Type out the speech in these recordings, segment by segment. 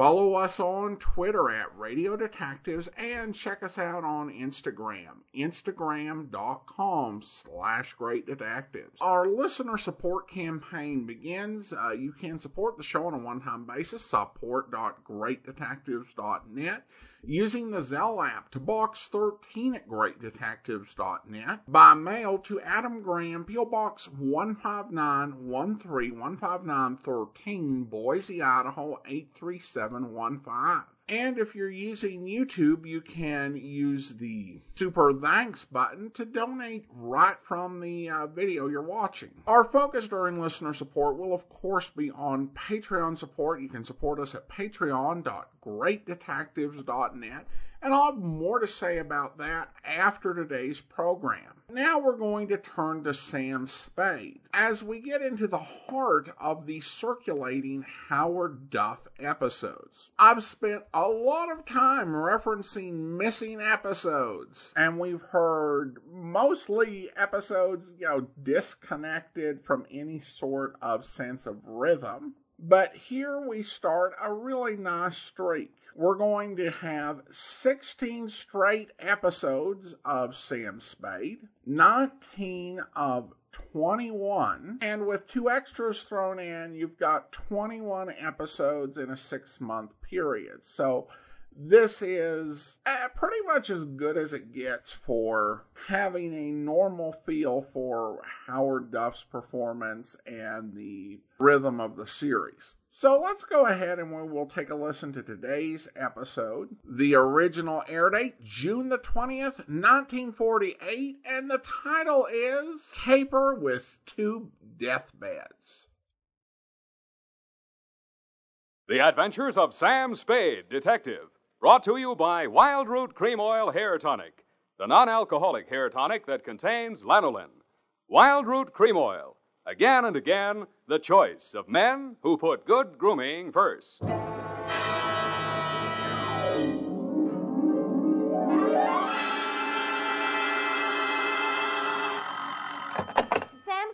Follow us on Twitter at Radio Detectives and check us out on Instagram, instagram.com slash Great Detectives. Our listener support campaign begins. Uh, you can support the show on a one-time basis, support.greatdetectives.net using the Zelle app to box 13 at greatdetectives.net by mail to Adam Graham, P.O. Box 15913 15913, Boise, Idaho 83715. And if you're using YouTube, you can use the super thanks button to donate right from the uh, video you're watching. Our focus during listener support will, of course, be on Patreon support. You can support us at patreon.greatdetectives.net and I'll have more to say about that after today's program. Now we're going to turn to Sam Spade as we get into the heart of the circulating Howard Duff episodes. I've spent a lot of time referencing missing episodes, and we've heard mostly episodes, you know, disconnected from any sort of sense of rhythm. But here we start a really nice streak we're going to have 16 straight episodes of Sam Spade, 19 of 21, and with two extras thrown in, you've got 21 episodes in a six month period. So this is uh, pretty much as good as it gets for having a normal feel for Howard Duff's performance and the rhythm of the series. So let's go ahead and we will take a listen to today's episode. The original air date, June the 20th, 1948, and the title is Caper with Two Deathbeds. The Adventures of Sam Spade, Detective, brought to you by Wildroot Cream Oil Hair Tonic, the non alcoholic hair tonic that contains lanolin. Wildroot Cream Oil Again and again, the choice of men who put good grooming first. Sam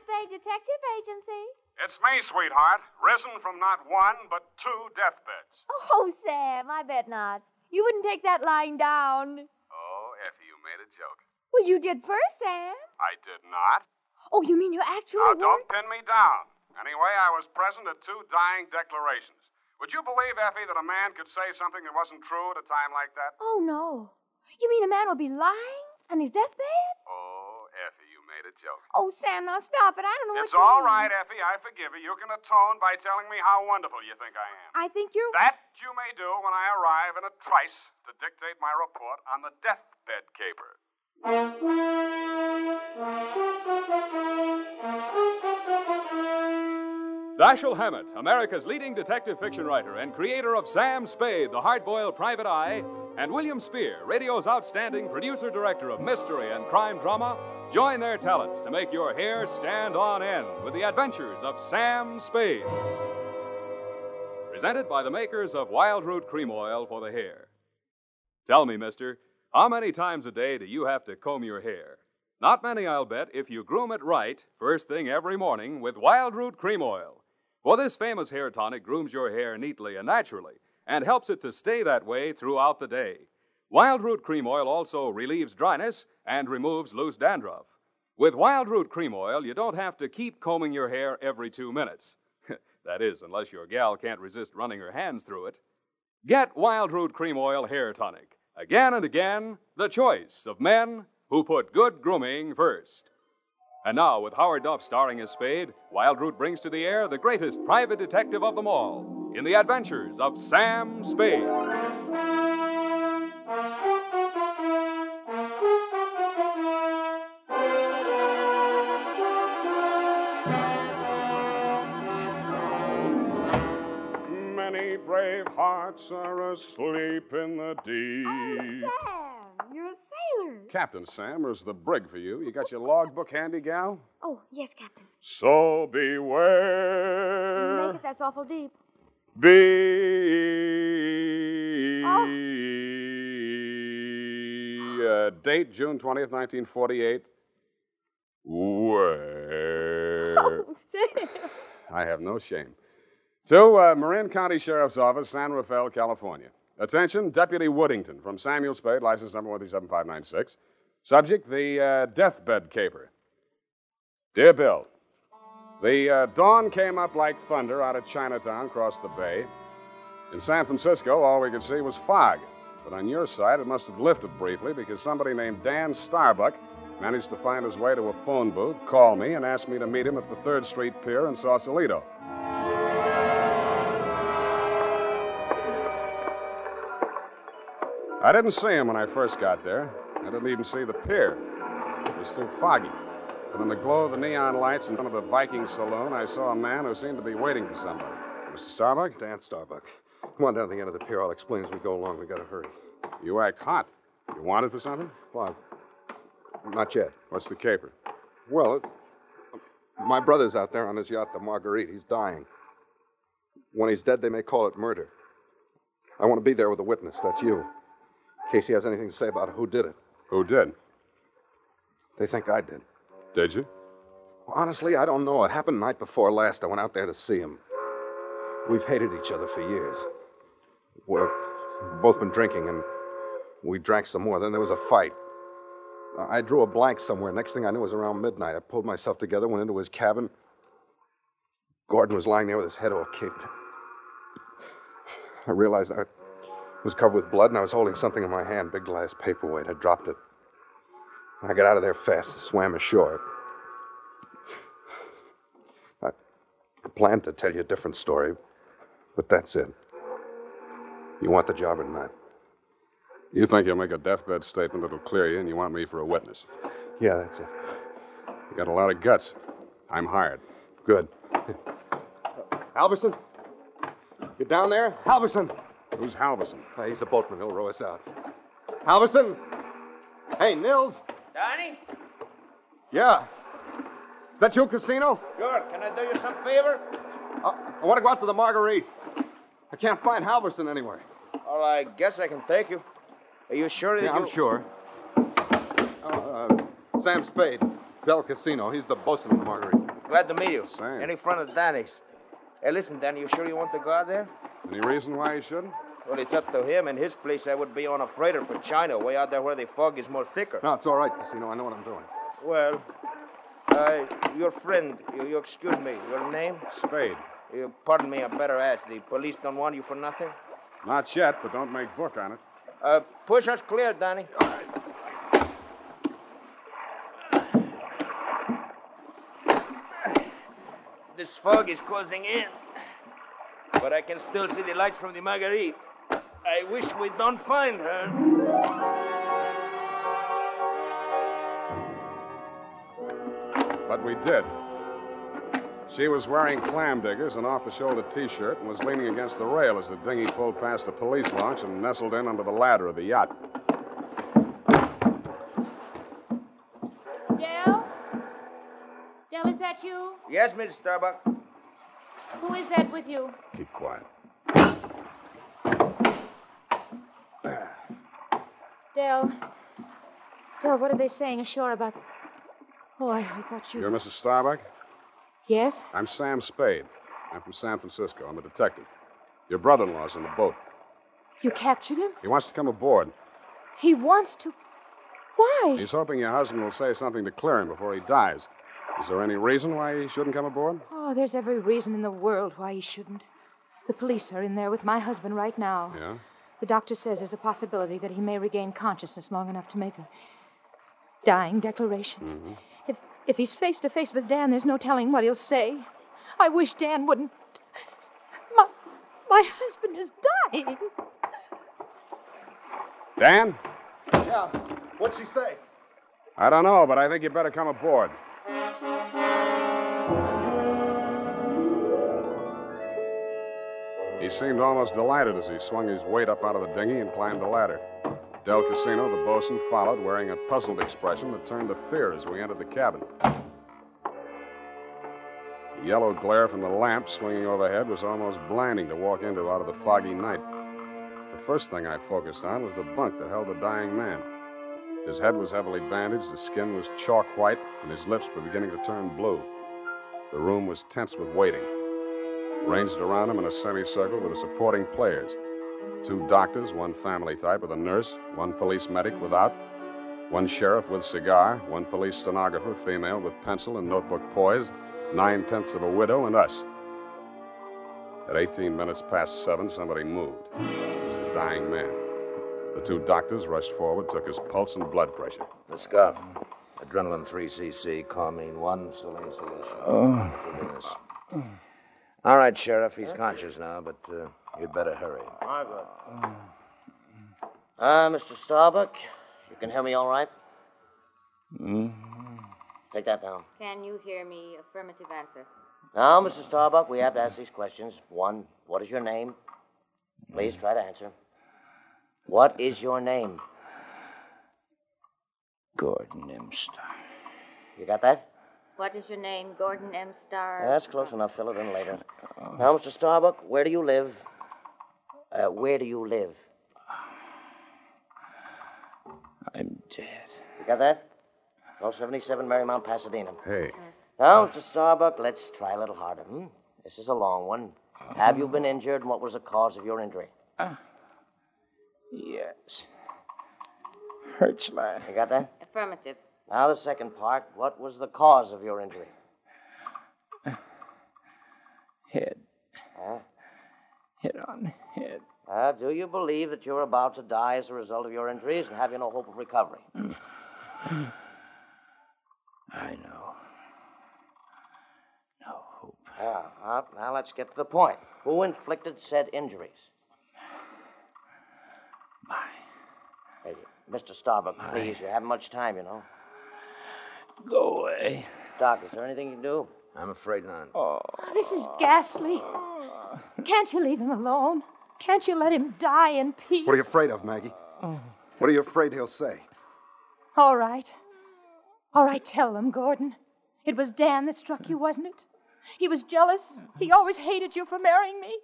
Spade Detective Agency. It's me, sweetheart. Risen from not one, but two deathbeds. Oh, Sam, I bet not. You wouldn't take that lying down. Oh, Effie, you made a joke. Well, you did first, Sam. I did not. Oh, you mean you actually Now, oh, don't pin me down. Anyway, I was present at two dying declarations. Would you believe, Effie, that a man could say something that wasn't true at a time like that? Oh, no. You mean a man would be lying on his deathbed? Oh, Effie, you made a joke. Oh, Sam, now stop it. I don't know it's what all mean. right, Effie. I forgive you. You can atone by telling me how wonderful you think I am. I think you're. That you may do when I arrive in a trice to dictate my report on the deathbed caper. Dashiell Hammett, America's leading detective fiction writer and creator of Sam Spade, the hard-boiled private eye, and William Spier, radio's outstanding producer director of mystery and crime drama, join their talents to make your hair stand on end with the adventures of Sam Spade. Presented by the makers of Wildroot Cream Oil for the hair. Tell me, mister, how many times a day do you have to comb your hair? Not many, I'll bet, if you groom it right first thing every morning with Wildroot Cream Oil. For this famous hair tonic grooms your hair neatly and naturally and helps it to stay that way throughout the day. Wildroot Cream Oil also relieves dryness and removes loose dandruff. With Wildroot Cream Oil, you don't have to keep combing your hair every two minutes. that is, unless your gal can't resist running her hands through it. Get Wildroot Cream Oil Hair Tonic. Again and again, the choice of men who put good grooming first. And now, with Howard Duff starring as Spade, Wildroot brings to the air the greatest private detective of them all in the adventures of Sam Spade. Hearts are asleep in the deep. Oh, Sam, you're a sailor. Captain Sam, is the brig for you. You got your logbook handy, gal? Oh, yes, Captain. So beware. Make it that's awful deep. B. Uh, date June 20th, 1948. Where? Oh, Sam. I have no shame. To uh, Marin County Sheriff's Office, San Rafael, California. Attention, Deputy Woodington from Samuel Spade, license number 137596. Subject, the uh, deathbed caper. Dear Bill, the uh, dawn came up like thunder out of Chinatown across the bay. In San Francisco, all we could see was fog. But on your side, it must have lifted briefly because somebody named Dan Starbuck managed to find his way to a phone booth, call me, and ask me to meet him at the 3rd Street Pier in Sausalito. I didn't see him when I first got there. I didn't even see the pier. It was too foggy. But in the glow of the neon lights in front of the Viking saloon, I saw a man who seemed to be waiting for somebody. Mr. Starbuck? Dan Starbuck. Come on down to the end of the pier. I'll explain as we go along. We gotta hurry. You act hot. You wanted for something? Well, not yet. What's the caper? Well, it, my brother's out there on his yacht, the Marguerite. He's dying. When he's dead, they may call it murder. I want to be there with a witness. That's you. In case he has anything to say about who did it. Who did? They think I did. Did you? Honestly, I don't know. It happened night before last. I went out there to see him. We've hated each other for years. We've both been drinking, and we drank some more. Then there was a fight. I drew a blank somewhere. Next thing I knew it was around midnight. I pulled myself together, went into his cabin. Gordon was lying there with his head all kicked. I realized I was covered with blood, and I was holding something in my hand, big glass paperweight. I dropped it. I got out of there fast, and swam ashore. I planned to tell you a different story, but that's it. You want the job or not? You think you'll make a deathbed statement that'll clear you, and you want me for a witness. Yeah, that's it. You got a lot of guts. I'm hired. Good. Halverson? You down there? Halverson! Who's Halverson? Uh, he's a boatman. He'll row us out. Halverson! Hey, Nils! Donnie? Yeah. Is that you, Casino? Sure. Can I do you some favor? Uh, I want to go out to the Marguerite. I can't find Halverson anywhere. Well, I guess I can take you. Are you sure that Yeah, you... I'm sure. Uh, uh, Sam Spade, Del Casino. He's the bosun of the Marguerite. Glad to meet you. Sam. Any friend of Danny's. Hey, listen, Danny, you sure you want to go out there? Any reason why you shouldn't? Well, it's up to him. In his place, I would be on a freighter for China, way out there where the fog is more thicker. No, it's all right, Casino. I know what I'm doing. Well, uh, your friend, you, you excuse me, your name? Spade. You pardon me, I better ask. The police don't want you for nothing? Not yet, but don't make book on it. Uh, push us clear, Danny. All right. This fog is closing in, but I can still see the lights from the Marguerite. I wish we don't find her. But we did. She was wearing clam diggers and off the shoulder t shirt and was leaning against the rail as the dinghy pulled past a police launch and nestled in under the ladder of the yacht. Dell? Dell, is that you? Yes, Miss Starbuck. Who is that with you? Keep quiet. Dell. Dell, what are they saying ashore about. Oh, I, I thought you. You're Mrs. Starbuck? Yes? I'm Sam Spade. I'm from San Francisco. I'm a detective. Your brother in law's in the boat. You captured him? He wants to come aboard. He wants to. Why? He's hoping your husband will say something to clear him before he dies. Is there any reason why he shouldn't come aboard? Oh, there's every reason in the world why he shouldn't. The police are in there with my husband right now. Yeah? The doctor says there's a possibility that he may regain consciousness long enough to make a dying declaration. Mm-hmm. If if he's face to face with Dan, there's no telling what he'll say. I wish Dan wouldn't. My my husband is dying. Dan? Yeah. What'd she say? I don't know, but I think you better come aboard. He seemed almost delighted as he swung his weight up out of the dinghy and climbed the ladder. Del Casino, the bosun, followed, wearing a puzzled expression that turned to fear as we entered the cabin. The yellow glare from the lamp swinging overhead was almost blinding to walk into out of the foggy night. The first thing I focused on was the bunk that held the dying man. His head was heavily bandaged, his skin was chalk white, and his lips were beginning to turn blue. The room was tense with waiting. Ranged around him in a semicircle were the supporting players two doctors, one family type with a nurse, one police medic without, one sheriff with cigar, one police stenographer, female, with pencil and notebook poised, nine tenths of a widow, and us. At 18 minutes past seven, somebody moved. It was the dying man. The two doctors rushed forward, took his pulse and blood pressure. The scarf. Adrenaline 3cc, Coramine 1, saline solution. Oh. All right, Sheriff. He's conscious now, but uh, you'd better hurry. Margaret. Ah, Mr. Starbuck, you can hear me all right? Mm-hmm. Take that down. Can you hear me? Affirmative answer. Now, Mr. Starbuck, we have to ask these questions. One, what is your name? Please try to answer. What is your name? Gordon M. Starr. You got that? What is your name? Gordon M. Starr. That's close enough. Fill it in later. Now, Mr. Starbuck, where do you live? Uh, where do you live? I'm dead. You got that? 1277 Marymount, Pasadena. Hey, Now, Mr. Starbuck, let's try a little harder. Hmm? This is a long one. Have you been injured, and what was the cause of your injury? Yes. Hurts my You got that? Affirmative. Now, the second part. What was the cause of your injury? head. Huh? Hit on head. Uh, do you believe that you're about to die as a result of your injuries and have you no hope of recovery? I know. No hope. Yeah. Uh, now, let's get to the point. Who inflicted said injuries? My. Hey, Mr. Starbuck, please. You haven't much time, you know. Go away. Doc, is there anything you can do? I'm afraid not. Oh. oh, this is ghastly. Can't you leave him alone? Can't you let him die in peace? What are you afraid of, Maggie? Oh. What are you afraid he'll say? All right. All right, tell them, Gordon. It was Dan that struck you, wasn't it? He was jealous. He always hated you for marrying me.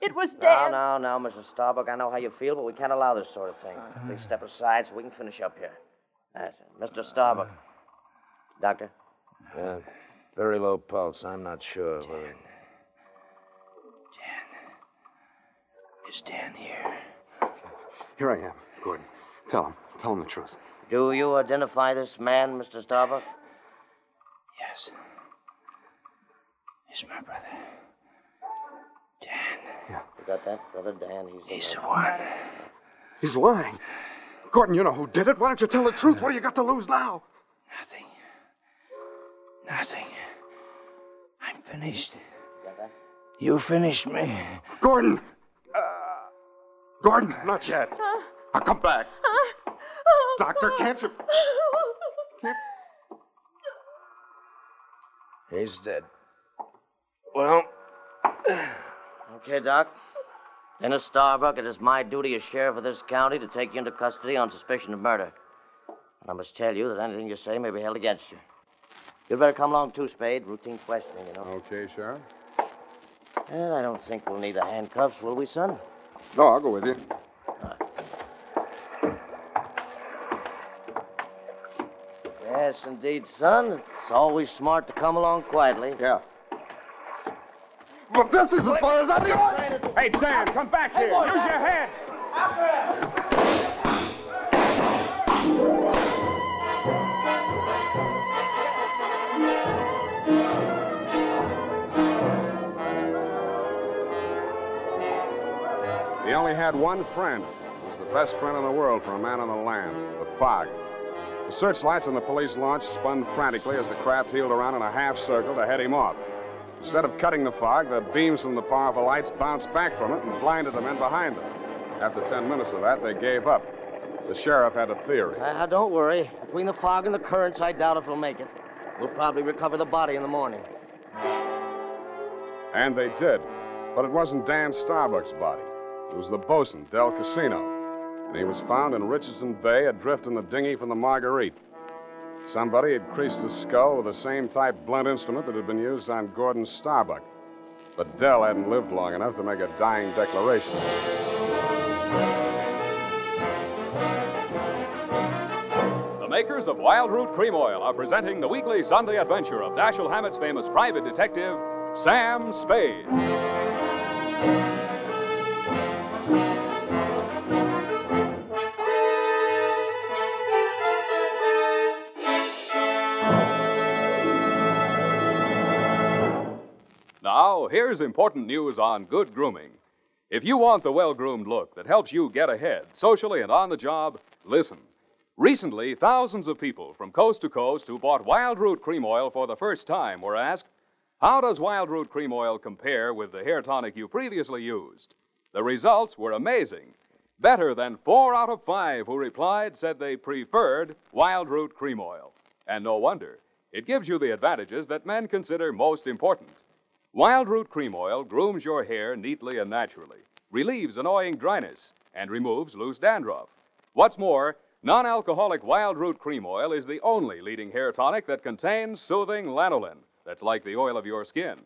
It was Dan. Now, Dan. now, now, Mrs. Starbuck, I know how you feel, but we can't allow this sort of thing. Please step aside so we can finish up here. That's it. Mr. Starbuck. Doctor? Uh, very low pulse. I'm not sure whether. Is Dan here? Here I am, Gordon. Tell him. Tell him the truth. Do you identify this man, Mr. Starbuck? Yes. He's my brother. Dan. Yeah. You got that, Brother Dan? He's, He's the one. He's lying. Gordon, you know who did it. Why don't you tell the truth? What do you got to lose now? Nothing. Nothing. I'm finished. You got that? You finished me. Gordon! Uh, Gordon, not yet. Uh, I'll come back. Uh, Doctor, can't you? He's dead. Well, Okay, Doc. Dennis Starbuck, it is my duty as sheriff of this county to take you into custody on suspicion of murder. And I must tell you that anything you say may be held against you. You'd better come along too, Spade. Routine questioning, you know. okay, Sheriff? And I don't think we'll need the handcuffs, will we, son? No, I'll go with you. Yes, indeed, son. It's always smart to come along quietly. Yeah. But this is as far as I'm going. Hey, Dan, come back here. Use your head. He only had one friend. It was the best friend in the world for a man on the land the fog. The searchlights on the police launch spun frantically as the craft heeled around in a half circle to head him off. Instead of cutting the fog, the beams from the powerful lights bounced back from it and blinded the men behind them. After ten minutes of that, they gave up. The sheriff had a theory. Ah, don't worry. Between the fog and the currents, I doubt if we'll make it. We'll probably recover the body in the morning. And they did. But it wasn't Dan Starbuck's body. It was the bosun, Del Casino. And he was found in Richardson Bay, adrift in the dinghy from the Marguerite. Somebody had creased his skull with the same type blunt instrument that had been used on Gordon Starbuck. But Dell hadn't lived long enough to make a dying declaration. The makers of Wildroot Cream Oil are presenting the weekly Sunday adventure of Dashiell Hammett's famous private detective, Sam Spade. Here's important news on good grooming. If you want the well groomed look that helps you get ahead, socially and on the job, listen. Recently, thousands of people from coast to coast who bought Wildroot Cream Oil for the first time were asked, How does Wildroot Cream Oil compare with the hair tonic you previously used? The results were amazing. Better than four out of five who replied said they preferred Wildroot Cream Oil. And no wonder. It gives you the advantages that men consider most important. Wildroot Cream Oil grooms your hair neatly and naturally, relieves annoying dryness, and removes loose dandruff. What's more, non alcoholic Wildroot Cream Oil is the only leading hair tonic that contains soothing lanolin, that's like the oil of your skin.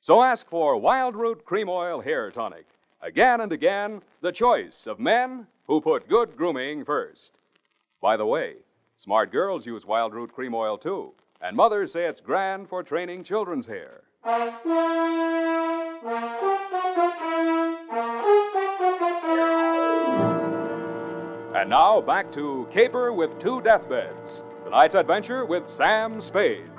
So ask for Wildroot Cream Oil Hair Tonic. Again and again, the choice of men who put good grooming first. By the way, smart girls use Wildroot Cream Oil too, and mothers say it's grand for training children's hair. And now back to Caper with Two Deathbeds. Tonight's adventure with Sam Spade.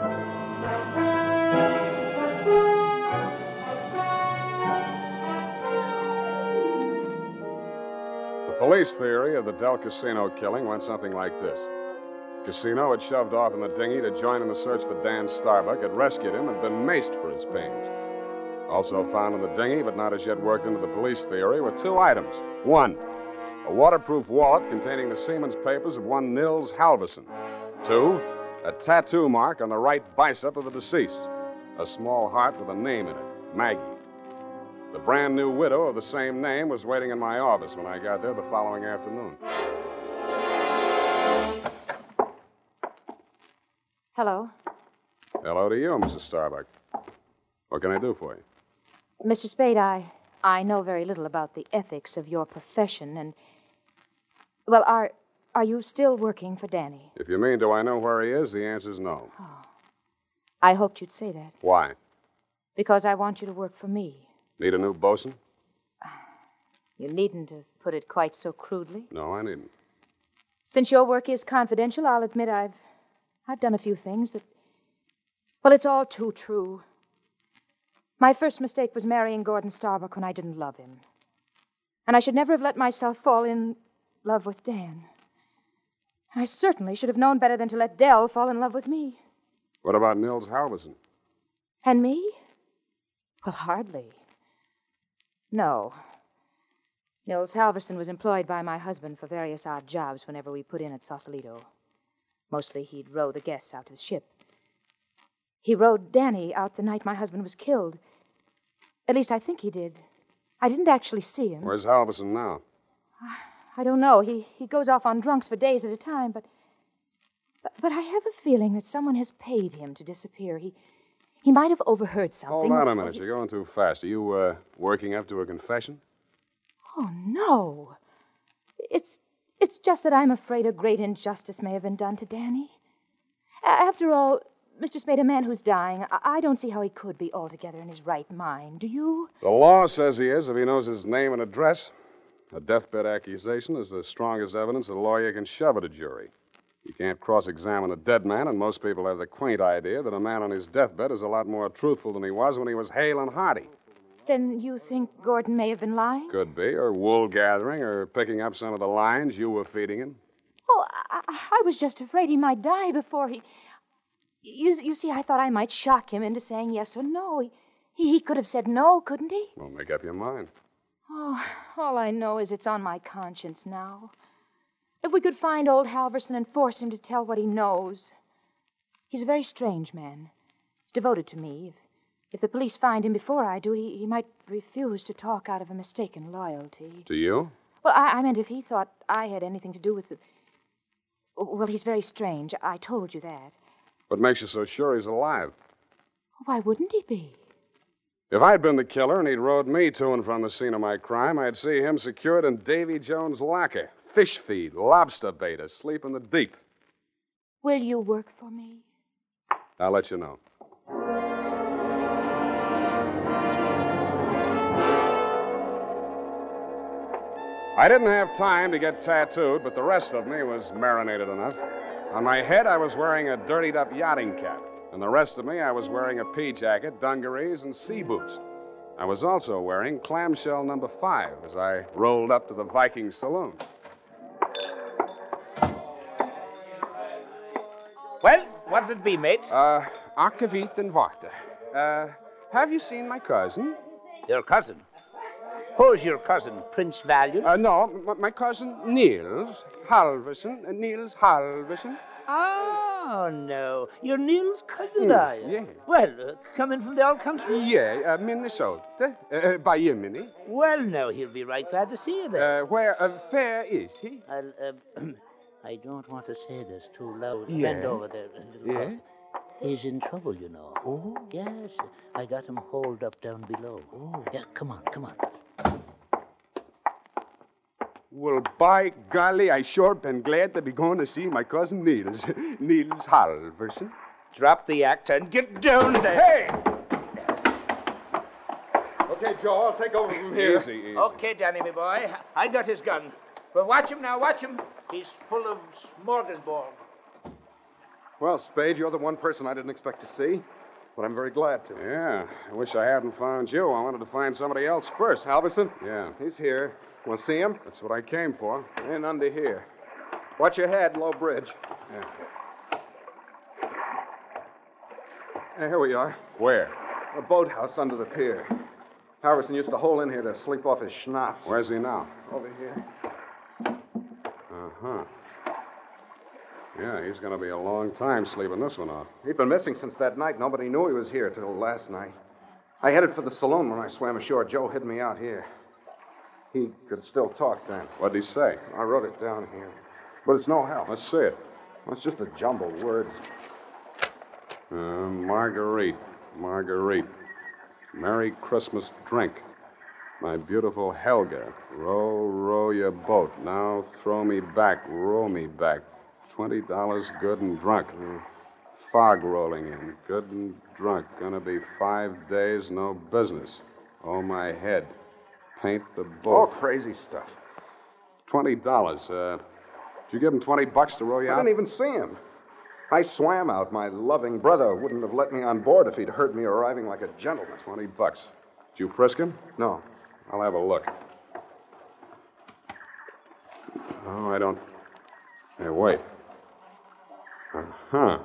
The police theory of the Del Casino killing went something like this. Casino had shoved off in the dinghy to join in the search for Dan Starbuck, had rescued him, and been maced for his pains. Also found in the dinghy, but not as yet worked into the police theory, were two items. One, a waterproof wallet containing the seaman's papers of one Nils Halverson. Two, a tattoo mark on the right bicep of the deceased, a small heart with a name in it Maggie. The brand new widow of the same name was waiting in my office when I got there the following afternoon. Hello. Hello to you, Mrs. Starbuck. What can I do for you? Mr. Spade, I I know very little about the ethics of your profession and well, are are you still working for Danny? If you mean, do I know where he is, the answer's no. Oh. I hoped you'd say that Why? because I want you to work for me. Need a new bosun? You needn't have put it quite so crudely. No, I needn't. Since your work is confidential, I'll admit I've I've done a few things that well, it's all too true. My first mistake was marrying Gordon Starbuck when I didn't love him. And I should never have let myself fall in love with Dan. I certainly should have known better than to let Dell fall in love with me. What about Nils Halverson? And me? Well, hardly. No. Nils Halverson was employed by my husband for various odd jobs whenever we put in at Sausalito. Mostly he'd row the guests out to the ship. He rowed Danny out the night my husband was killed. At least I think he did. I didn't actually see him. Where's Halverson now? I don't know. He he goes off on drunks for days at a time, but but, but I have a feeling that someone has paid him to disappear. He he might have overheard something. Hold on a minute. he- You're going too fast. Are you uh, working up to a confession? Oh no. It's it's just that I'm afraid a great injustice may have been done to Danny. After all, Mr. Spade, a man who's dying, I, don't see how he could be altogether in his right mind. Do you? The law says he is if he knows his name and address. A deathbed accusation is the strongest evidence a lawyer can shove at a jury. You can't cross examine a dead man, and most people have the quaint idea that a man on his deathbed is a lot more truthful than he was when he was hale and hearty. Then you think Gordon may have been lying? Could be, or wool gathering, or picking up some of the lines you were feeding him. Oh, I, I- was just afraid he might die before he. You, you see, I thought I might shock him into saying yes or no. He, he, he could have said no, couldn't he? Well, make up your mind. Oh, all I know is it's on my conscience now. If we could find old Halverson and force him to tell what he knows. He's a very strange man. He's devoted to me. If, if the police find him before I do, he, he might refuse to talk out of a mistaken loyalty. To you? Well, I, I meant if he thought I had anything to do with the. Well, he's very strange. I told you that. What makes you so sure he's alive? Why wouldn't he be? If I'd been the killer and he'd rode me to and from the scene of my crime, I'd see him secured in Davy Jones' locker. Fish feed, lobster bait, asleep in the deep. Will you work for me? I'll let you know. I didn't have time to get tattooed, but the rest of me was marinated enough. On my head, I was wearing a dirtied up yachting cap, and the rest of me, I was wearing a pea jacket, dungarees, and sea boots. I was also wearing clamshell number five as I rolled up to the Viking saloon. Well, what'd it be, mate? Uh, Akavit and Varta. Uh, have you seen my cousin? Your cousin. Who's your cousin, Prince Valiant? Uh, no, m- my cousin Niels Halverson. Uh, Niels Halverson. Oh, no. You're Neil's cousin, Mm, are you? yeah. Well, uh, coming from the old country? Yeah, uh, Minnesota. Uh, uh, by you, Minnie. Well, no, he'll be right glad to see you there. Uh, where, uh, where is he? Uh, I don't want to say this too loud. Yeah. Bend over there. Yeah? Closer. He's in trouble, you know. Oh. Yes, I got him hauled up down below. Oh. Yeah, come on, come on. Well, by golly, I sure been glad to be going to see my cousin Niels. Niels Halverson. Drop the act and get down there. Hey! Okay, Joe, I'll take over from here. Easy, easy. Okay, Danny, my boy. I got his gun. But watch him now, watch him. He's full of smorgasbord. Well, Spade, you're the one person I didn't expect to see, but I'm very glad to. Yeah, I wish I hadn't found you. I wanted to find somebody else first. Halverson? Yeah, He's here. Want to see him? that's what I came for. In under here. Watch your head, low bridge. Yeah. Hey, here we are. Where? A boathouse under the pier. Halverson used to hole in here to sleep off his schnapps. Where's he now? Over here. Uh huh. Yeah, he's going to be a long time sleeping this one off. He'd been missing since that night. Nobody knew he was here till last night. I headed for the saloon when I swam ashore. Joe hid me out here. He could still talk then. What'd he say? I wrote it down here. But it's no help. Let's see it. It's just a jumble of words. Uh, Marguerite. Marguerite. Merry Christmas drink. My beautiful Helga. Row, row your boat. Now throw me back. Row me back. Twenty dollars good and drunk. Fog rolling in. Good and drunk. Gonna be five days, no business. Oh, my head. Paint the boat. All crazy stuff. Twenty dollars. Uh, did you give him twenty bucks to row you I out? I didn't even see him. I swam out. My loving brother wouldn't have let me on board if he'd heard me arriving like a gentleman. Twenty bucks. Did you frisk him? No. I'll have a look. Oh, I don't. Hey, wait. Uh huh.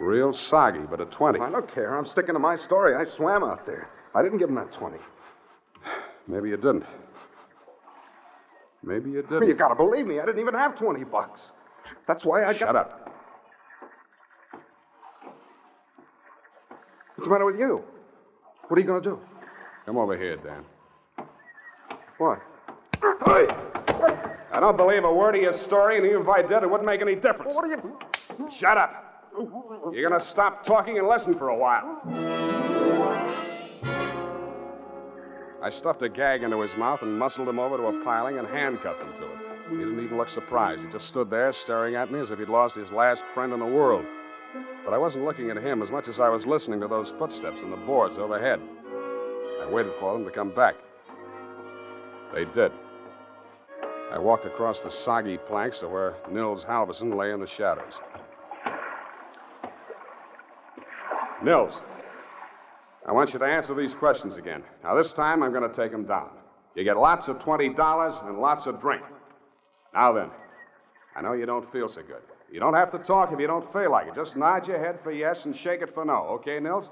Real soggy, but a 20. I don't care. I'm sticking to my story. I swam out there. I didn't give him that 20. Maybe you didn't. Maybe you didn't. You gotta believe me. I didn't even have 20 bucks. That's why I got. Shut up. What's the matter with you? What are you gonna do? Come over here, Dan. What? I don't believe a word of your story, and even if I did, it wouldn't make any difference. What are you. Shut up. You're going to stop talking and listen for a while. I stuffed a gag into his mouth and muscled him over to a piling and handcuffed him to it. He didn't even look surprised. He just stood there staring at me as if he'd lost his last friend in the world. But I wasn't looking at him as much as I was listening to those footsteps on the boards overhead. I waited for them to come back. They did. I walked across the soggy planks to where Nils Halverson lay in the shadows. Nils, I want you to answer these questions again. Now, this time I'm going to take them down. You get lots of $20 and lots of drink. Now then, I know you don't feel so good. You don't have to talk if you don't feel like it. Just nod your head for yes and shake it for no. Okay, Nils?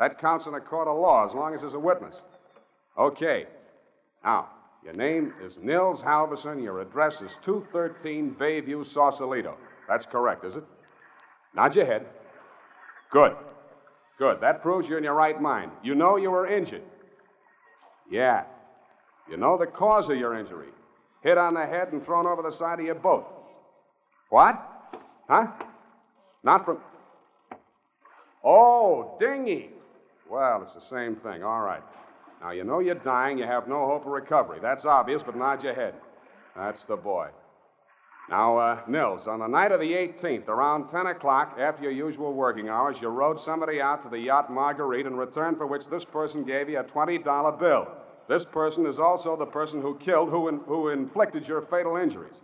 That counts in a court of law as long as there's a witness. Okay. Now, your name is Nils Halverson. Your address is 213 Bayview, Sausalito. That's correct, is it? Nod your head. Good. Good. That proves you're in your right mind. You know you were injured. Yeah. You know the cause of your injury. Hit on the head and thrown over the side of your boat. What? Huh? Not from. Oh, dinghy. Well, it's the same thing. All right. Now, you know you're dying. You have no hope of recovery. That's obvious, but nod your head. That's the boy. Now, uh, Nils, on the night of the 18th, around 10 o'clock, after your usual working hours, you rode somebody out to the yacht Marguerite in return for which this person gave you a $20 bill. This person is also the person who killed, who, in, who inflicted your fatal injuries.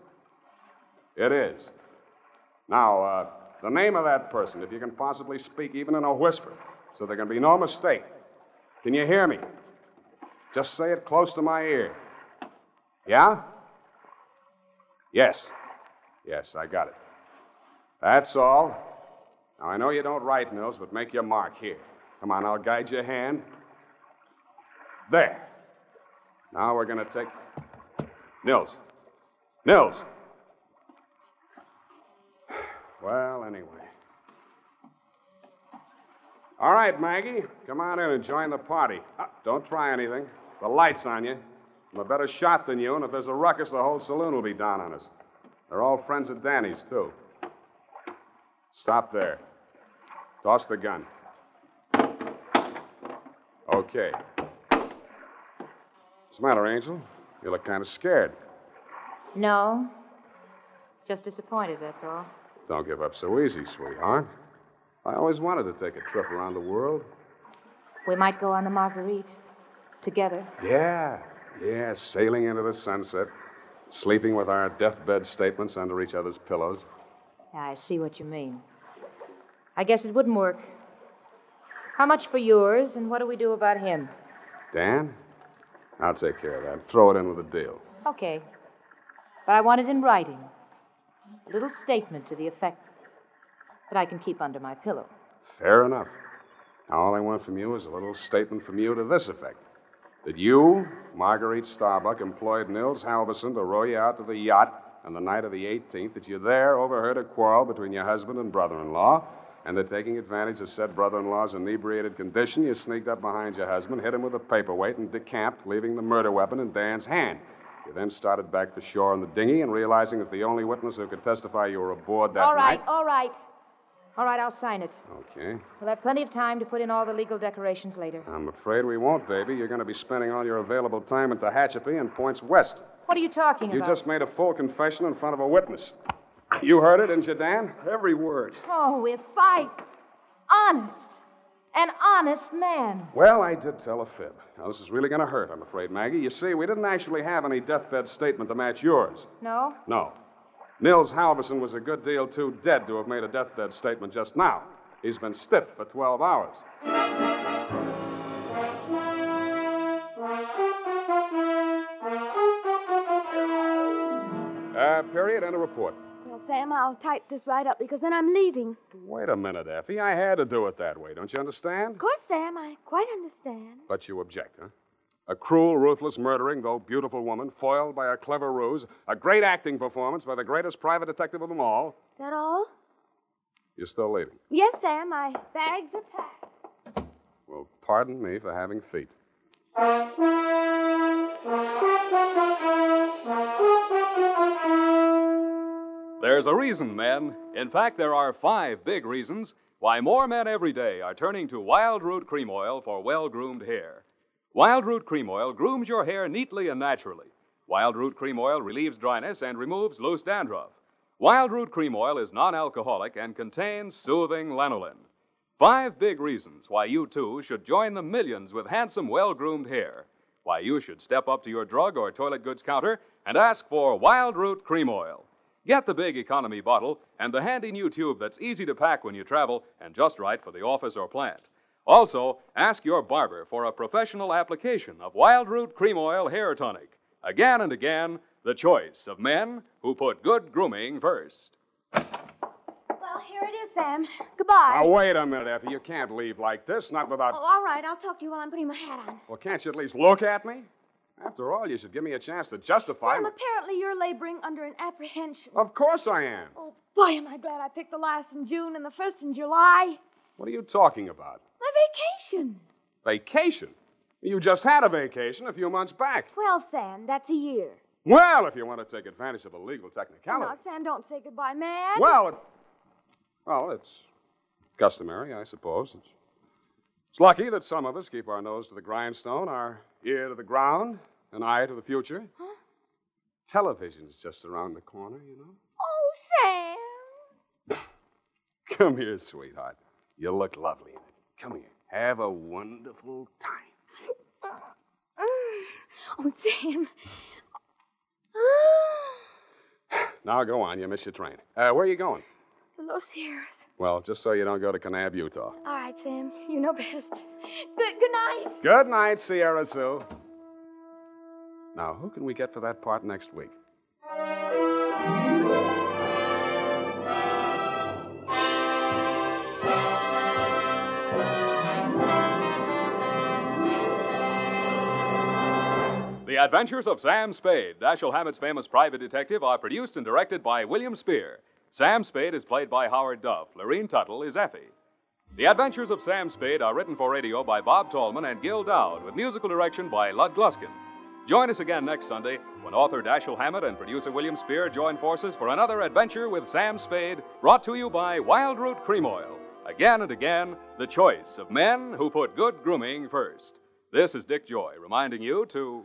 It is. Now, uh, the name of that person, if you can possibly speak even in a whisper, so there can be no mistake. Can you hear me? Just say it close to my ear. Yeah? Yes. Yes, I got it. That's all. Now, I know you don't write, Nils, but make your mark here. Come on, I'll guide your hand. There. Now we're going to take. Nils. Nils. Well, anyway. All right, Maggie. Come on in and join the party. Uh, don't try anything. The light's on you. I'm a better shot than you, and if there's a ruckus, the whole saloon will be down on us. They're all friends of Danny's, too. Stop there. Toss the gun. Okay. What's the matter, Angel? You look kind of scared. No. Just disappointed, that's all. Don't give up so easy, sweetheart. I always wanted to take a trip around the world. We might go on the Marguerite. Together. Yeah, yeah, sailing into the sunset, sleeping with our deathbed statements under each other's pillows. Yeah, I see what you mean. I guess it wouldn't work. How much for yours, and what do we do about him? Dan? I'll take care of that. Throw it in with a deal. Okay. But I want it in writing. A little statement to the effect that I can keep under my pillow. Fair enough. Now, all I want from you is a little statement from you to this effect that you, Marguerite Starbuck, employed Nils Halverson to row you out to the yacht on the night of the 18th, that you there overheard a quarrel between your husband and brother in law, and that taking advantage of said brother in law's inebriated condition, you sneaked up behind your husband, hit him with a paperweight, and decamped, leaving the murder weapon in Dan's hand. You then started back to shore in the dinghy, and realizing that the only witness who could testify you were aboard that all right, night. all right. All right, I'll sign it. Okay. We'll have plenty of time to put in all the legal decorations later. I'm afraid we won't, baby. You're going to be spending all your available time at the Tehachapi and points west. What are you talking about? You about? just made a full confession in front of a witness. You heard it, didn't you, Dan? Every word. Oh, if I. Honest. An honest man. Well, I did tell a fib. Now, this is really going to hurt, I'm afraid, Maggie. You see, we didn't actually have any deathbed statement to match yours. No? No. Nils Halverson was a good deal too dead to have made a deathbed statement just now. He's been stiff for 12 hours. Uh, period, and a report. Well, Sam, I'll type this right up because then I'm leaving. Wait a minute, Effie. I had to do it that way. Don't you understand? Of course, Sam, I quite understand. But you object, huh? A cruel, ruthless, murdering, though beautiful woman, foiled by a clever ruse, a great acting performance by the greatest private detective of them all. Is that all? You're still leaving. Yes, Sam, my bags are packed. Well, pardon me for having feet. There's a reason, men. In fact, there are five big reasons why more men every day are turning to Wildroot Cream Oil for well groomed hair. Wildroot Cream Oil grooms your hair neatly and naturally. Wildroot Cream Oil relieves dryness and removes loose dandruff. Wildroot Cream Oil is non alcoholic and contains soothing lanolin. Five big reasons why you too should join the millions with handsome, well groomed hair. Why you should step up to your drug or toilet goods counter and ask for Wildroot Cream Oil. Get the big economy bottle and the handy new tube that's easy to pack when you travel and just right for the office or plant. Also, ask your barber for a professional application of Wildroot Cream Oil Hair Tonic. Again and again, the choice of men who put good grooming first. Well, here it is, Sam. Goodbye. Now, wait a minute, Effie. You can't leave like this, not without. Oh, all right, I'll talk to you while I'm putting my hat on. Well, can't you at least look at me? After all, you should give me a chance to justify. Sam, apparently you're laboring under an apprehension. Of course I am. Oh, boy, am I glad I picked the last in June and the first in July. What are you talking about? My vacation. Vacation? You just had a vacation a few months back. Well, Sam, that's a year. Well, if you want to take advantage of a legal technicality. Now, Sam, don't say goodbye, man. Well, it, well, it's customary, I suppose. It's, it's lucky that some of us keep our nose to the grindstone, our ear to the ground, an eye to the future. Huh? Television's just around the corner, you know. Oh, Sam. Come here, sweetheart. You look lovely in it. Come here. Have a wonderful time. Oh, Sam. Now go on. You missed your train. Uh, where are you going? The Los Sierras. Well, just so you don't go to Kanab, Utah. All right, Sam. You know best. Good, good night. Good night, Sierra Sue. Now, who can we get for that part next week? The Adventures of Sam Spade, Dashiell Hammett's famous private detective, are produced and directed by William Spear. Sam Spade is played by Howard Duff. Lorene Tuttle is Effie. The Adventures of Sam Spade are written for radio by Bob Tallman and Gil Doud, with musical direction by Lud Gluskin. Join us again next Sunday when author Dashiell Hammett and producer William Spear join forces for another adventure with Sam Spade, brought to you by Wildroot Cream Oil. Again and again, the choice of men who put good grooming first. This is Dick Joy reminding you to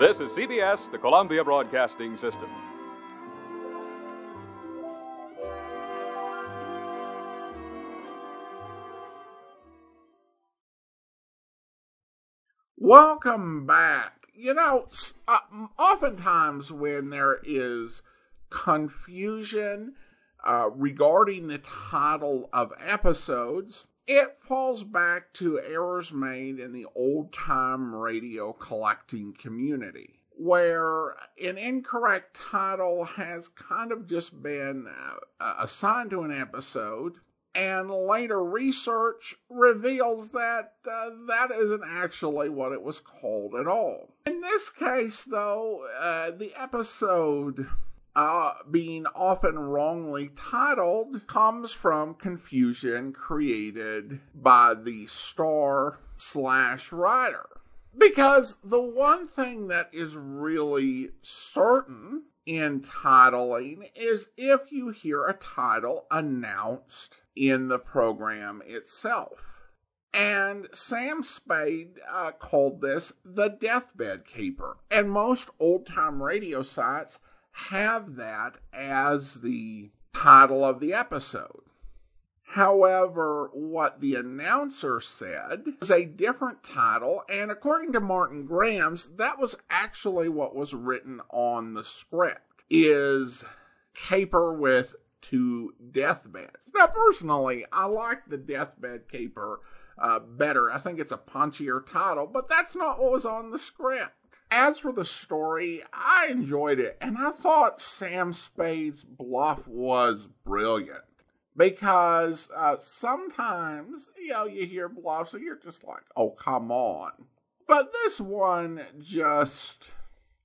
This is CBS, the Columbia Broadcasting System. Welcome back. You know, uh, oftentimes when there is confusion uh, regarding the title of episodes, it falls back to errors made in the old time radio collecting community, where an incorrect title has kind of just been uh, assigned to an episode, and later research reveals that uh, that isn't actually what it was called at all. In this case, though, uh, the episode uh, being often wrongly titled comes from confusion created by the star slash writer. Because the one thing that is really certain in titling is if you hear a title announced in the program itself. And Sam Spade uh, called this the Deathbed Caper. And most old time radio sites have that as the title of the episode. However, what the announcer said was a different title, and according to Martin Grams, that was actually what was written on the script, is Caper with two deathbeds. Now, personally, I like the Deathbed Caper uh, better. I think it's a punchier title, but that's not what was on the script. As for the story, I enjoyed it, and I thought Sam Spade's bluff was brilliant. Because uh, sometimes, you know, you hear bluffs and you're just like, oh, come on. But this one just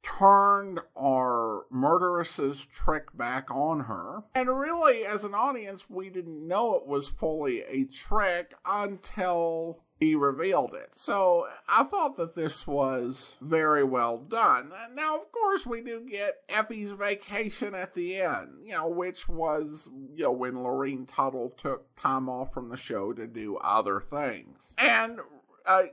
turned our murderess's trick back on her. And really, as an audience, we didn't know it was fully a trick until he revealed it. So I thought that this was very well done. Now, of course, we do get Effie's vacation at the end, you know, which was, you know, when Lorene Tuttle took time off from the show to do other things. And uh,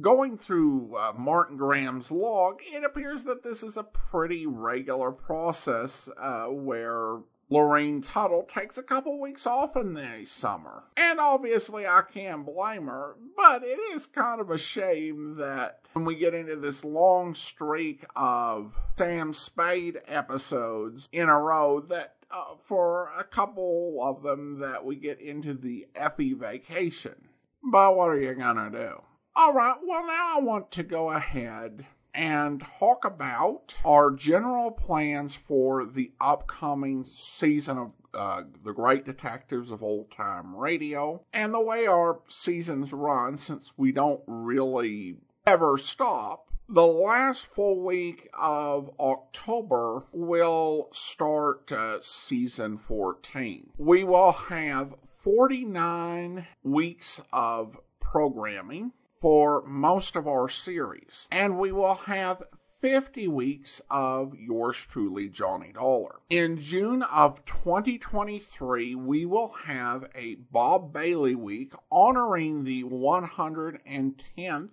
going through uh, Martin Grams' log, it appears that this is a pretty regular process uh, where Lorene Tuttle takes a couple weeks off in the summer. And obviously, I can't blame her, but it is kind of a shame that when we get into this long streak of Sam Spade episodes in a row, that uh, for a couple of them that we get into the Effie vacation. But what are you gonna do? All right, well, now I want to go ahead and talk about our general plans for the upcoming season of uh, The Great Detectives of Old Time Radio and the way our seasons run since we don't really ever stop. The last full week of October will start uh, season 14. We will have 49 weeks of programming for most of our series, and we will have 50 weeks of yours truly, Johnny Dollar. In June of 2023, we will have a Bob Bailey week honoring the 110th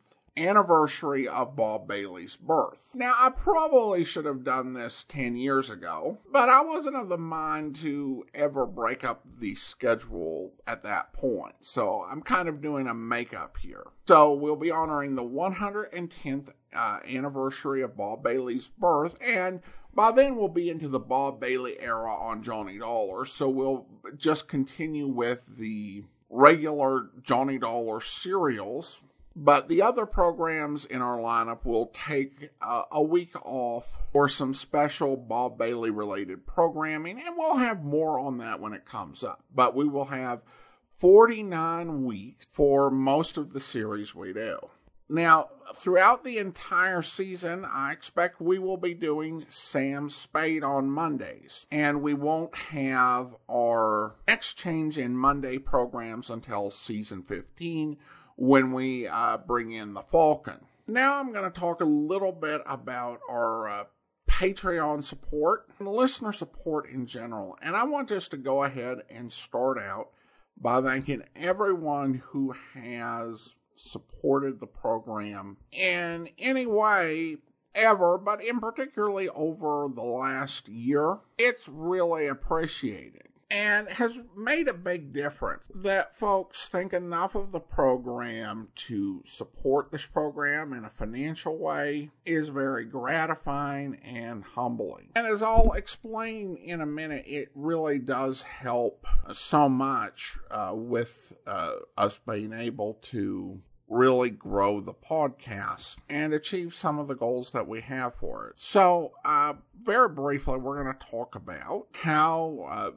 anniversary of Bob Bailey's birth. Now, I probably should have done this 10 years ago, but I wasn't of the mind to ever break up the schedule at that point. So I'm kind of doing a makeup here. So we'll be honoring the 110th uh, anniversary of Bob Bailey's birth and by then we'll be into the Bob Bailey era on Johnny Dollar, so we'll just continue with the regular Johnny Dollar serials but the other programs in our lineup will take uh, a week off for some special Bob Bailey related programming, and we'll have more on that when it comes up. But we will have 49 weeks for most of the series we do. Now, throughout the entire season, I expect we will be doing Sam Spade on Mondays, and we won't have our exchange in Monday programs until season 15 when we uh, bring in the Falcon. Now I'm going to talk a little bit about our uh, Patreon support and listener support in general. And I want us to go ahead and start out by thanking everyone who has supported the program in any way ever, but in particularly over the last year. It's really appreciated and has made a big difference that folks think enough of the program to support this program in a financial way is very gratifying and humbling. And as I'll explain in a minute, it really does help so much uh, with uh, us being able to really grow the podcast and achieve some of the goals that we have for it. So, uh, very briefly, we're going to talk about how uh,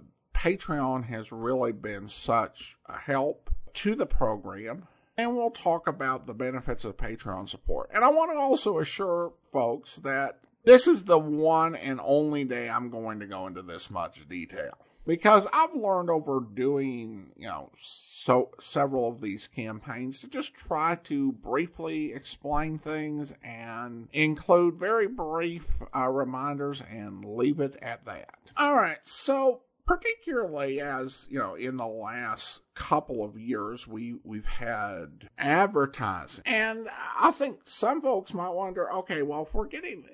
Patreon has really been such a help to the program. And we'll talk about the benefits of Patreon support. And I want to also assure folks that this is the one and only day I'm going to go into this much detail. Because I've learned over doing, you know, so several of these campaigns to just try to briefly explain things and include very brief uh, reminders and leave it at that. All right, so particularly as you know in the last couple of years we we've had advertising. And i think some folks might wonder okay well if we're getting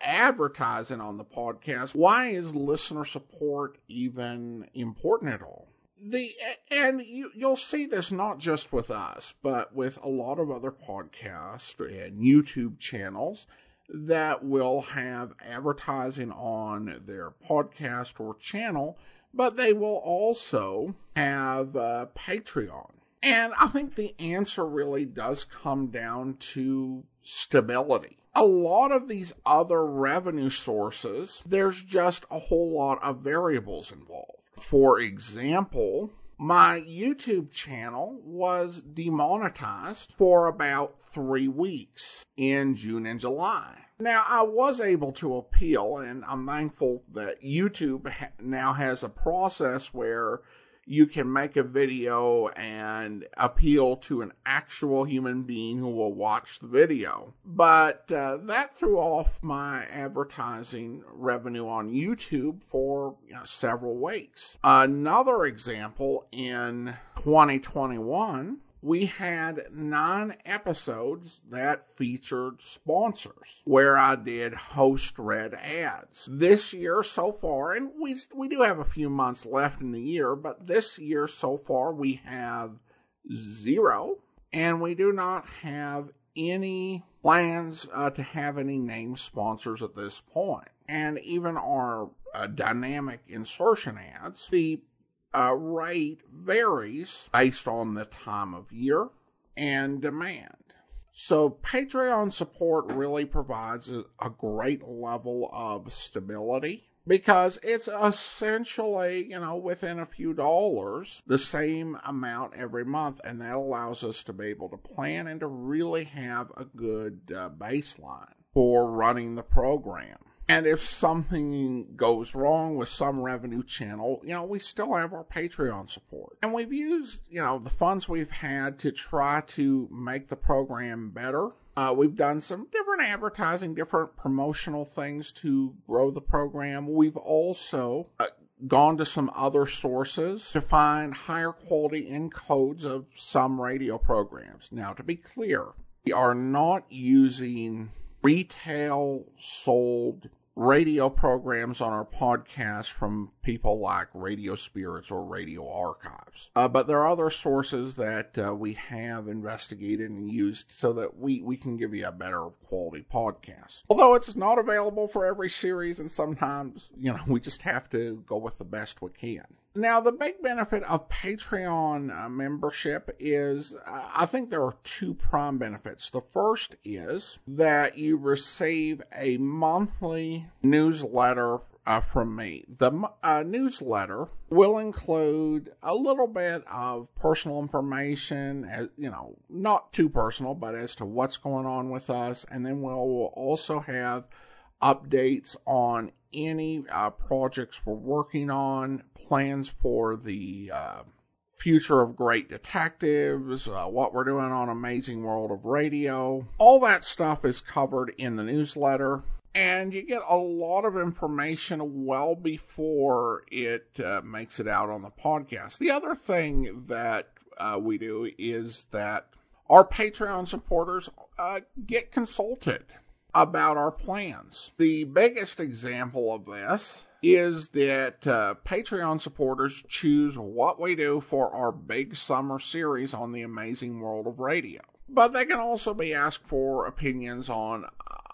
advertising on the podcast why is listener support even important at all? The and you you'll see this not just with us but with a lot of other podcasts and youtube channels that will have advertising on their podcast or channel but they will also have uh, Patreon. And I think the answer really does come down to stability. A lot of these other revenue sources, there's just a whole lot of variables involved. For example, my YouTube channel was demonetized for about three weeks in June and July. Now, I was able to appeal, and I'm thankful that YouTube ha- now has a process where you can make a video and appeal to an actual human being who will watch the video. But uh, that threw off my advertising revenue on YouTube for you know, several weeks. Another example in 2021 we had nine episodes that featured sponsors where I did host read ads. This year so far, and we, we do have a few months left in the year, but this year so far we have zero and we do not have any plans uh, to have any name sponsors at this point. And even our uh, dynamic insertion ads, the uh, rate varies based on the time of year and demand. So Patreon support really provides a, a great level of stability because it's essentially, you know, within a few dollars, the same amount every month. And that allows us to be able to plan and to really have a good uh, baseline for running the program. And if something goes wrong with some revenue channel, you know, we still have our Patreon support. And we've used, you know, the funds we've had to try to make the program better. Uh, we've done some different advertising, different promotional things to grow the program. We've also uh, gone to some other sources to find higher quality encodes of some radio programs. Now, to be clear, we are not using retail sold radio programs on our podcast from people like Radio Spirits or Radio Archives. Uh, but there are other sources that uh, we have investigated and used so that we, we can give you a better quality podcast. Although it's not available for every series, and sometimes, you know, we just have to go with the best we can. Now, the big benefit of Patreon uh, membership is uh, I think there are two prime benefits. The first is that you receive a monthly newsletter uh, from me. The uh, newsletter will include a little bit of personal information, as, you know, not too personal, but as to what's going on with us. And then we'll also have updates on any uh, projects we're working on, plans for the uh, future of great detectives, uh, what we're doing on Amazing World of Radio. All that stuff is covered in the newsletter. And you get a lot of information well before it uh, makes it out on the podcast. The other thing that uh, we do is that our Patreon supporters uh, get consulted about our plans. The biggest example of this is that uh, Patreon supporters choose what we do for our big summer series on the amazing world of radio. But they can also be asked for opinions on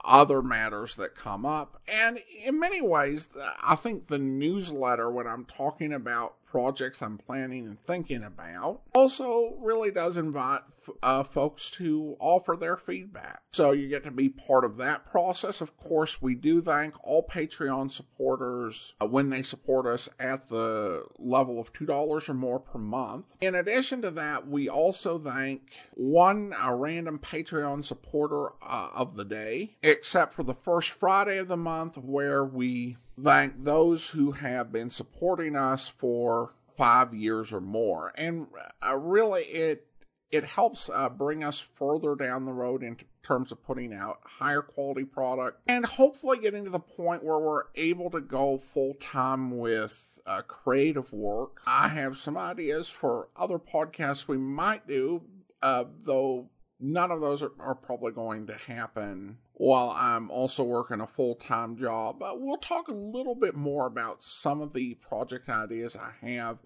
other matters that come up. And in many ways, I think the newsletter, when I'm talking about projects I'm planning and thinking about, also really does invite uh, folks to offer their feedback. So you get to be part of that process. Of course, we do thank all Patreon supporters uh, when they support us at the level of $2 or more per month. In addition to that, we also thank one a random Patreon supporter uh, of the day, except for the first Friday of the month where we thank those who have been supporting us for five years or more. And uh, really, it it helps uh, bring us further down the road in terms of putting out higher quality product and hopefully getting to the point where we're able to go full time with uh, creative work. I have some ideas for other podcasts we might do, uh, though none of those are, are, probably going to happen while I'm also working a full time job. But we'll talk a little bit more about some of the project ideas I have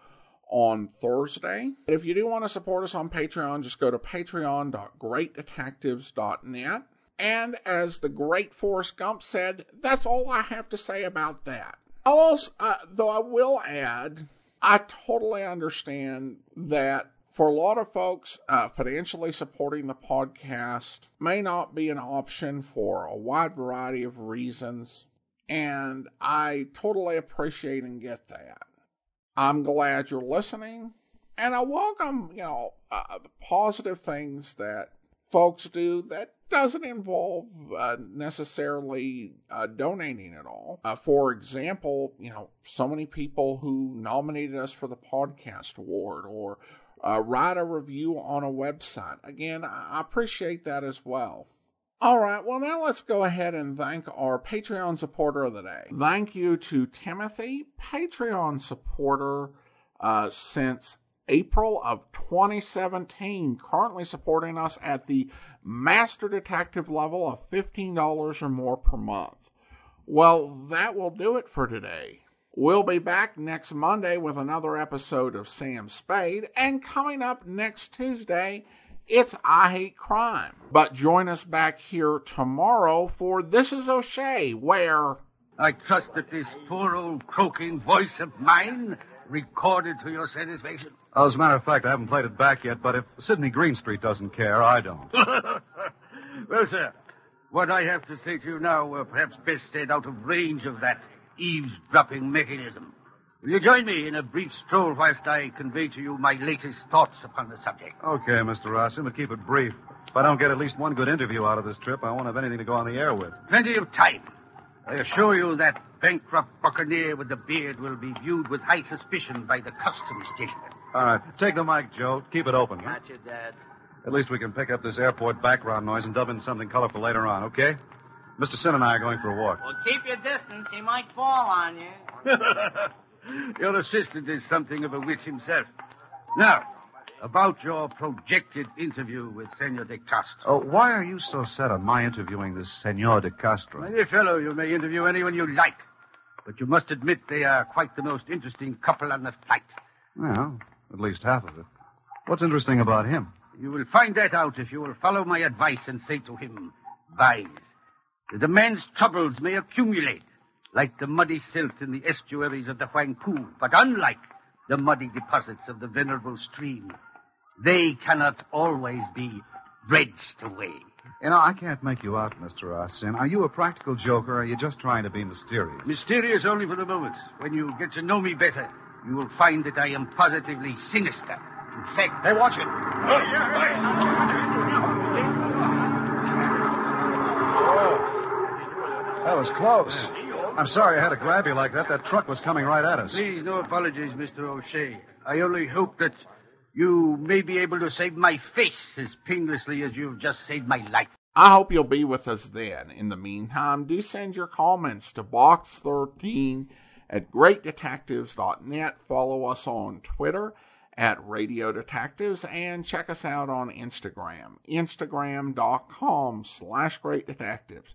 on Thursday. If you do want to support us on Patreon, just go to patreon.greatdetectives.net. And as the great Forrest Gump said, that's all I have to say about that. Also, uh, though I will add, I totally understand that for a lot of folks, uh, financially supporting the podcast may not be an option for a wide variety of reasons. And I totally appreciate and get that. I'm glad you're listening. And I welcome, you know, uh, the positive things that folks do that doesn't involve uh, necessarily uh, donating at all. Uh, for example, you know, so many people who nominated us for the podcast award or uh, write a review on a website. Again, I appreciate that as well. All right, well, now let's go ahead and thank our Patreon supporter of the day. Thank you to Timothy, Patreon supporter uh, since April of 2017, currently supporting us at the Master Detective level of $15 or more per month. Well, that will do it for today. We'll be back next Monday with another episode of Sam Spade, and coming up next Tuesday, it's I Hate Crime. But join us back here tomorrow for This is O'Shea, where. I trust that this poor old croaking voice of mine recorded to your satisfaction. As a matter of fact, I haven't played it back yet, but if Sidney Greenstreet doesn't care, I don't. Well, sir, what I have to say to you now were perhaps best said out of range of that eavesdropping mechanism. Will you join me in a brief stroll whilst I convey to you my latest thoughts upon the subject? Okay, Mr. Rossin, but keep it brief. If I don't get at least one good interview out of this trip, I won't have anything to go on the air with. Plenty of time. I assure you that bankrupt buccaneer with the beard will be viewed with high suspicion by the customs gentlemen. All right, take the mic, Joe. Keep it open. Huh? Gotcha, Dad. At least we can pick up this airport background noise and dub in something colorful later on, okay? Mr. Sin and I are going for a walk. Well, keep your distance. He might fall on you. Your assistant is something of a witch himself. Now, about your projected interview with Senor de Castro. Oh, why are you so set on my interviewing this Senor de Castro? My dear fellow, you may interview anyone you like, but you must admit they are quite the most interesting couple on the flight. Well, at least half of it. What's interesting about him? You will find that out if you will follow my advice and say to him, Wise, that a man's troubles may accumulate like the muddy silt in the estuaries of the Huangpu, but unlike the muddy deposits of the venerable stream, they cannot always be dredged away. You know, I can't make you out, Mr. Arsin. Are you a practical joker, or are you just trying to be mysterious? Mysterious only for the moment. When you get to know me better, you will find that I am positively sinister. In fact, Hey, watch it. That was close. I'm sorry I had to grab you like that. That truck was coming right at us. Please, no apologies, Mr. O'Shea. I only hope that you may be able to save my face as painlessly as you've just saved my life. I hope you'll be with us then. In the meantime, do send your comments to box13 at greatdetectives.net. Follow us on Twitter at Radio Detectives and check us out on Instagram, instagram.com slash great detectives.